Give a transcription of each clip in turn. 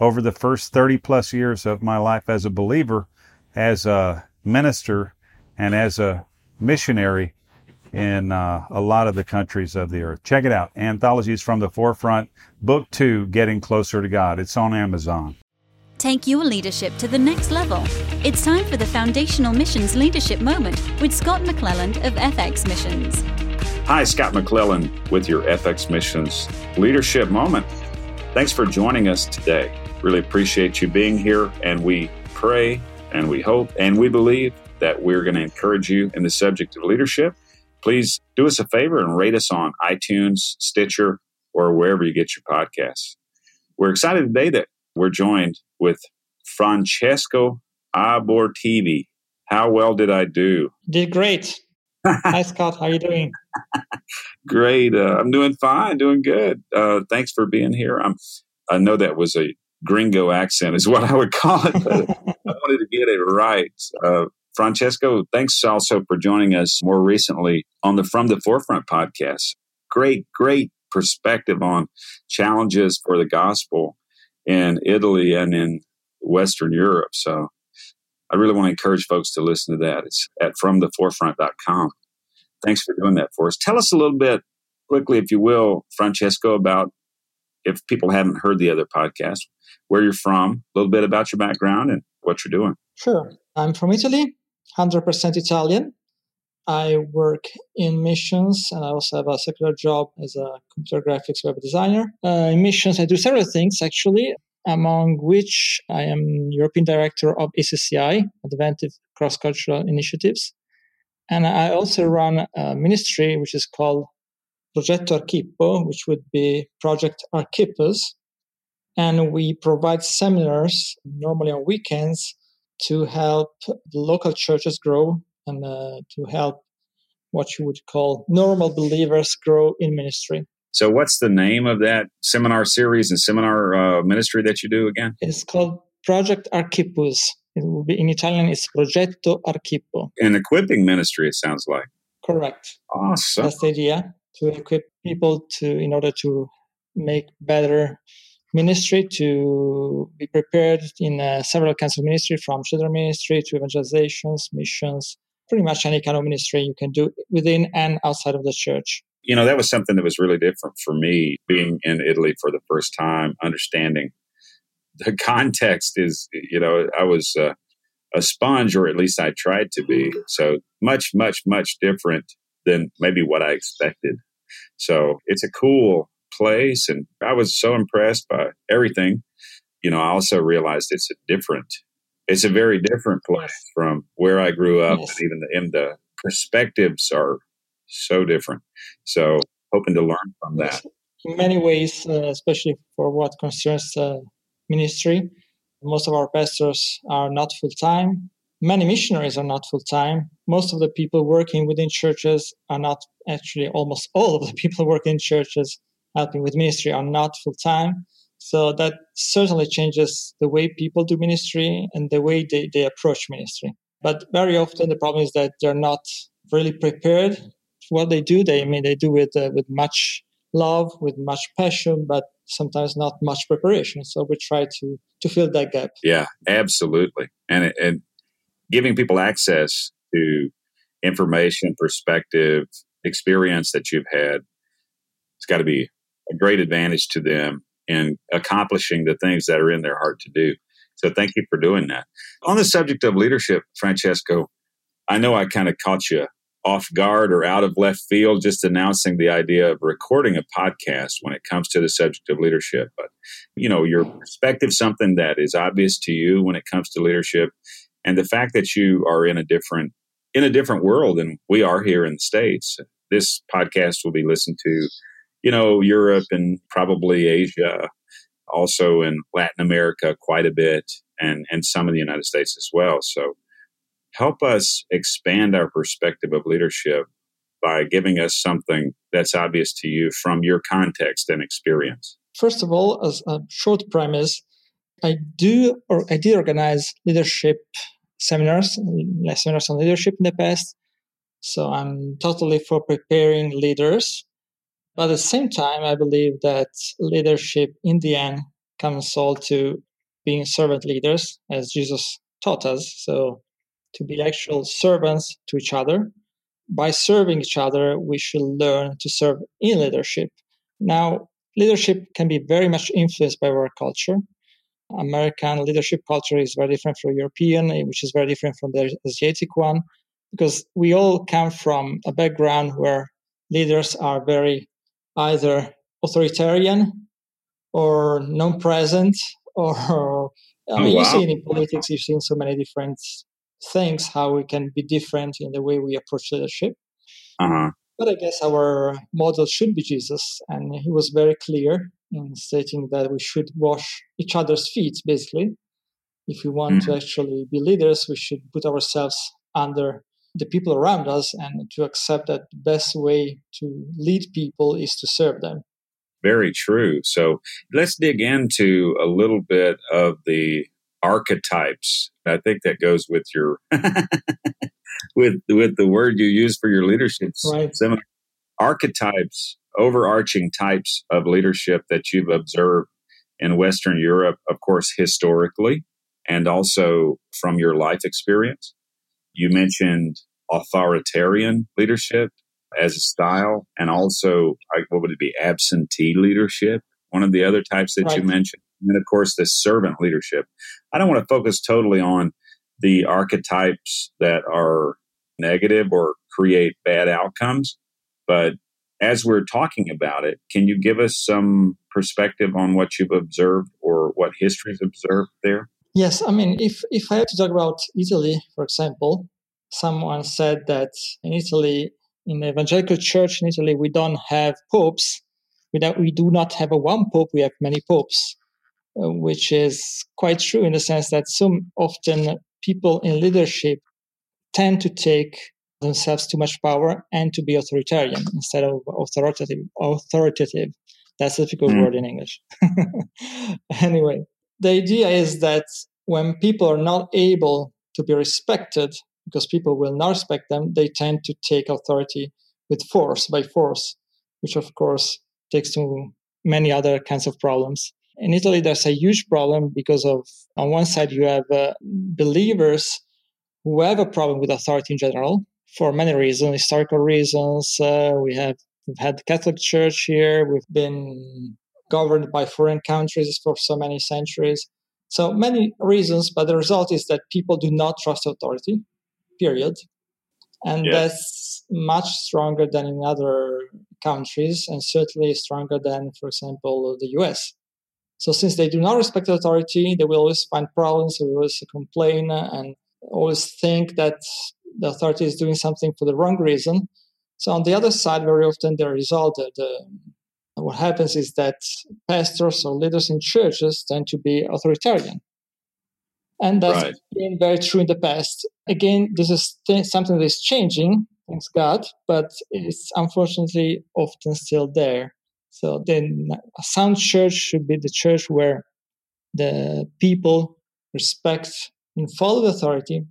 over the first 30 plus years of my life as a believer, as a minister, and as a missionary in uh, a lot of the countries of the earth. Check it out Anthologies from the Forefront, Book Two Getting Closer to God. It's on Amazon. Take your leadership to the next level. It's time for the Foundational Missions Leadership Moment with Scott McClelland of FX Missions. Hi, Scott McClelland with your FX Missions Leadership Moment. Thanks for joining us today. Really appreciate you being here, and we pray and we hope and we believe that we're going to encourage you in the subject of leadership. Please do us a favor and rate us on iTunes, Stitcher, or wherever you get your podcasts. We're excited today that we're joined with Francesco Abortivi. How well did I do? Did great. Hi, Scott. How are you doing? Great. Uh, I'm doing fine. Doing good. Uh, thanks for being here. I'm. I know that was a gringo accent, is what I would call it. I wanted to get it right. Uh, Francesco, thanks also for joining us more recently on the From the Forefront podcast. Great, great perspective on challenges for the gospel in Italy and in Western Europe. So I really want to encourage folks to listen to that. It's at fromtheforefront.com. Thanks for doing that for us. Tell us a little bit quickly, if you will, Francesco, about if people haven't heard the other podcast, where you're from, a little bit about your background and what you're doing. Sure. I'm from Italy, 100% Italian. I work in missions and I also have a secular job as a computer graphics web designer. Uh, in missions, I do several things actually, among which I am European Director of ACCI, Adventive Cross Cultural Initiatives. And I also run a ministry which is called Progetto Archippo, which would be Project Archippus. And we provide seminars, normally on weekends, to help local churches grow and uh, to help what you would call normal believers grow in ministry. So, what's the name of that seminar series and seminar uh, ministry that you do again? It's called Project Archippus. It will be in Italian. It's Progetto Archippo. An equipping ministry. It sounds like. Correct. Awesome. That's the idea to equip people to in order to make better ministry to be prepared in uh, several kinds of ministry from children ministry to evangelizations missions pretty much any kind of ministry you can do within and outside of the church. You know that was something that was really different for me being in italy for the first time understanding the context is you know i was uh, a sponge or at least i tried to be. So much much much different than maybe what i expected. So it's a cool place and i was so impressed by everything. You know i also realized it's a different it's a very different place from where i grew up yes. and even the, and the perspectives are so different. So hoping to learn from that. In many ways uh, especially for what concerns uh, ministry most of our pastors are not full-time many missionaries are not full-time most of the people working within churches are not actually almost all of the people working in churches helping with ministry are not full time. So that certainly changes the way people do ministry and the way they, they approach ministry. But very often the problem is that they're not really prepared what they do. They I mean they do it uh, with much love, with much passion, but sometimes not much preparation. So we try to to fill that gap. Yeah, absolutely. And and giving people access to information, perspective, experience that you've had, it's got to be a great advantage to them in accomplishing the things that are in their heart to do. So thank you for doing that. On the subject of leadership, Francesco, I know I kind of caught you off guard or out of left field just announcing the idea of recording a podcast when it comes to the subject of leadership. But, you know, your perspective, something that is obvious to you when it comes to leadership, and the fact that you are in a different in a different world than we are here in the States. This podcast will be listened to you know, Europe and probably Asia, also in Latin America quite a bit. and, and some of the United States as well. So help us expand our perspective of leadership by giving us something that's obvious to you from your context and experience. First of all, as a short premise, I do or I did organize leadership seminars, seminars on leadership in the past. So I'm totally for preparing leaders. But at the same time, I believe that leadership in the end comes all to being servant leaders, as Jesus taught us. So to be actual servants to each other. By serving each other, we should learn to serve in leadership. Now, leadership can be very much influenced by our culture. American leadership culture is very different from European, which is very different from the Asiatic one, because we all come from a background where leaders are very either authoritarian or non-present or I mean, oh, wow. you see in politics, you've seen so many different things, how we can be different in the way we approach leadership. Uh-huh. But I guess our model should be Jesus, and he was very clear in stating that we should wash each other's feet, basically. If we want mm-hmm. to actually be leaders, we should put ourselves under the people around us and to accept that the best way to lead people is to serve them. Very true. So let's dig into a little bit of the archetypes. I think that goes with your with with the word you use for your leadership right. seminar. Archetypes, overarching types of leadership that you've observed in Western Europe, of course, historically, and also from your life experience. You mentioned authoritarian leadership as a style, and also what would it be? Absentee leadership. One of the other types that right. you mentioned. And of course, the servant leadership. I don't want to focus totally on the archetypes that are negative or create bad outcomes, but as we're talking about it, can you give us some perspective on what you've observed or what history's observed there? Yes, I mean, if if I have to talk about Italy, for example, someone said that in Italy, in the evangelical church in Italy, we don't have popes. We, don't, we do not have a one pope, we have many popes. Uh, which is quite true in the sense that so often people in leadership tend to take themselves too much power and to be authoritarian instead of authoritative. Authoritative. That's a difficult mm. word in English. anyway, the idea is that when people are not able to be respected because people will not respect them, they tend to take authority with force, by force, which of course takes to many other kinds of problems in Italy, there's a huge problem because of, on one side, you have uh, believers who have a problem with authority in general for many reasons, historical reasons. Uh, we have we've had the Catholic Church here. We've been governed by foreign countries for so many centuries. So many reasons, but the result is that people do not trust authority. Period. And yes. that's much stronger than in other countries, and certainly stronger than, for example, the US. So since they do not respect authority, they will always find problems, they will always complain and always think that the authority is doing something for the wrong reason. So on the other side, very often the result, the, what happens is that pastors or leaders in churches tend to be authoritarian. And that's right. been very true in the past. Again, this is th- something that is changing, thanks God, but it's unfortunately often still there. So then a sound church should be the church where the people respect and follow the authority.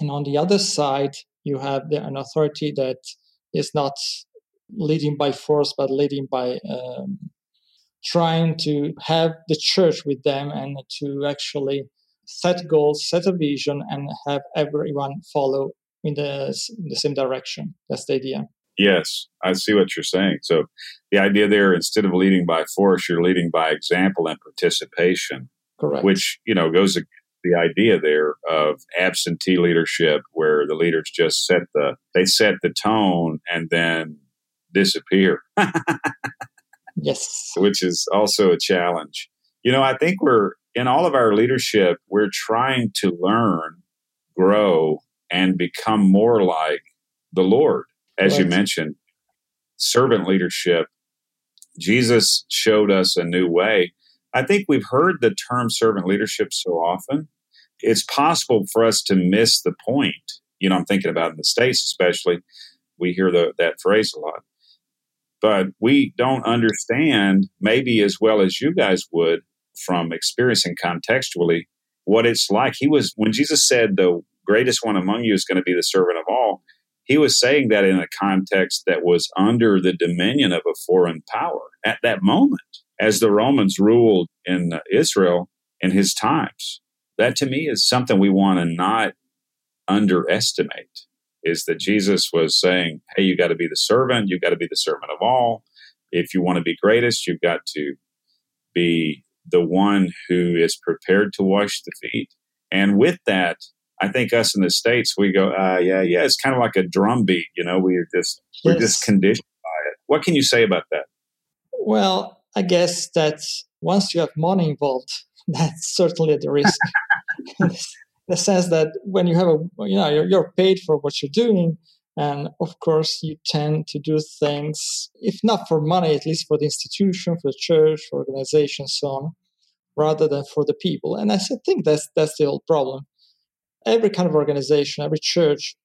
And on the other side, you have the, an authority that is not leading by force, but leading by um, trying to have the church with them and to actually set goals, set a vision, and have everyone follow in the, in the same direction. That's the idea. Yes, I see what you're saying. So the idea there, instead of leading by force, you're leading by example and participation. Correct. Which, you know, goes the idea there of absentee leadership where the leaders just set the they set the tone and then disappear. yes. Which is also a challenge. You know, I think we're in all of our leadership, we're trying to learn, grow, and become more like the Lord as right. you mentioned, servant leadership. Jesus showed us a new way. I think we've heard the term servant leadership so often. It's possible for us to miss the point. You know, I'm thinking about in the States, especially, we hear the, that phrase a lot. But we don't understand, maybe as well as you guys would, from experiencing contextually, what it's like. He was, when Jesus said, the greatest one among you is going to be the servant of all, he was saying that in a context that was under the dominion of a foreign power at that moment, as the Romans ruled in Israel in his times. That to me is something we want to not underestimate is that Jesus was saying, Hey, you got to be the servant, you've got to be the servant of all. If you want to be greatest, you've got to be the one who is prepared to wash the feet. And with that, I think us in the states, we go, uh, yeah, yeah. It's kind of like a drum beat, you know. We're just yes. we're just conditioned by it. What can you say about that? Well, I guess that once you have money involved, that's certainly the risk. the sense that when you have a, you know, you're, you're paid for what you're doing, and of course, you tend to do things, if not for money, at least for the institution, for the church, for organization, so on, rather than for the people. And I think that's that's the old problem every kind of organization, every church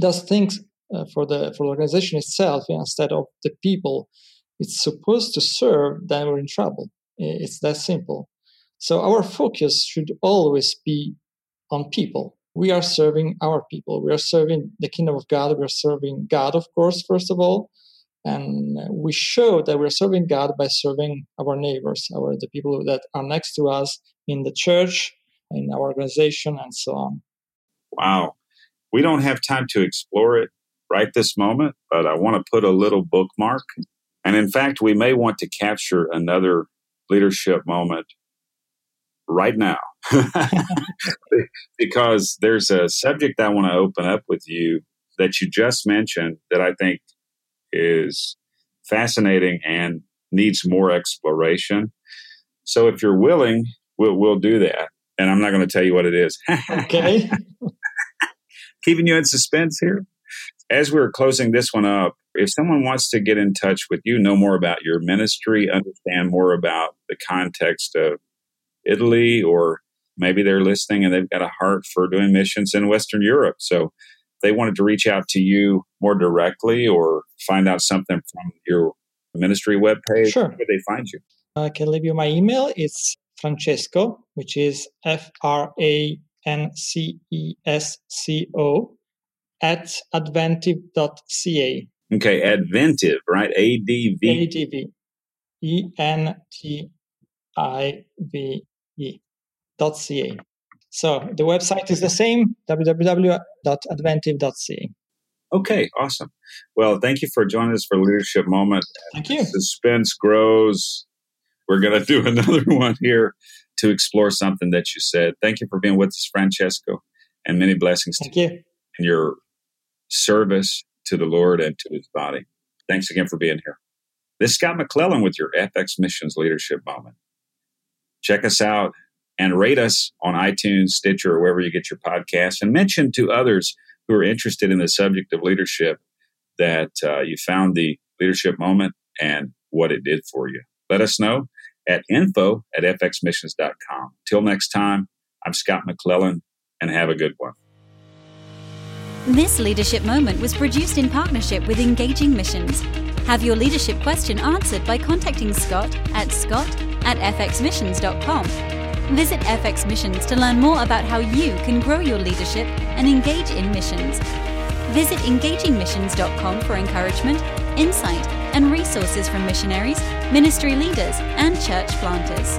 does things uh, for the for the organization itself instead of the people it's supposed to serve, then we're in trouble. It's that simple. So our focus should always be on people. We are serving our people. We are serving the kingdom of God. We are serving God, of course, first of all, and we show that we're serving God by serving our neighbors, our the people that are next to us in the church, in our organization, and so on. Wow. We don't have time to explore it right this moment, but I want to put a little bookmark. And in fact, we may want to capture another leadership moment right now because there's a subject I want to open up with you that you just mentioned that I think is fascinating and needs more exploration. So if you're willing, we'll, we'll do that. And I'm not going to tell you what it is. okay. keeping you in suspense here. As we're closing this one up, if someone wants to get in touch with you, know more about your ministry, understand more about the context of Italy, or maybe they're listening and they've got a heart for doing missions in Western Europe. So they wanted to reach out to you more directly or find out something from your ministry webpage, sure. where would they find you? I can leave you my email. It's Francesco, which is F R A N C E S C O, at adventive.ca. Okay, Adventive, right? A D V. A D V. E N T I V E dot ca. So the website is the same www.adventive.ca. Okay, awesome. Well, thank you for joining us for Leadership Moment. Thank you. Suspense grows. We're going to do another one here to explore something that you said. Thank you for being with us, Francesco, and many blessings Thank to you in your service to the Lord and to his body. Thanks again for being here. This is Scott McClellan with your FX Missions Leadership Moment. Check us out and rate us on iTunes, Stitcher, or wherever you get your podcasts, and mention to others who are interested in the subject of leadership that uh, you found the leadership moment and what it did for you. Let us know at info at fxmissions.com. Till next time, I'm Scott McClellan, and have a good one. This leadership moment was produced in partnership with Engaging Missions. Have your leadership question answered by contacting Scott at scott at fxmissions.com. Visit FX Missions to learn more about how you can grow your leadership and engage in missions. Visit engagingmissions.com for encouragement, insight, and resources from missionaries, ministry leaders, and church planters.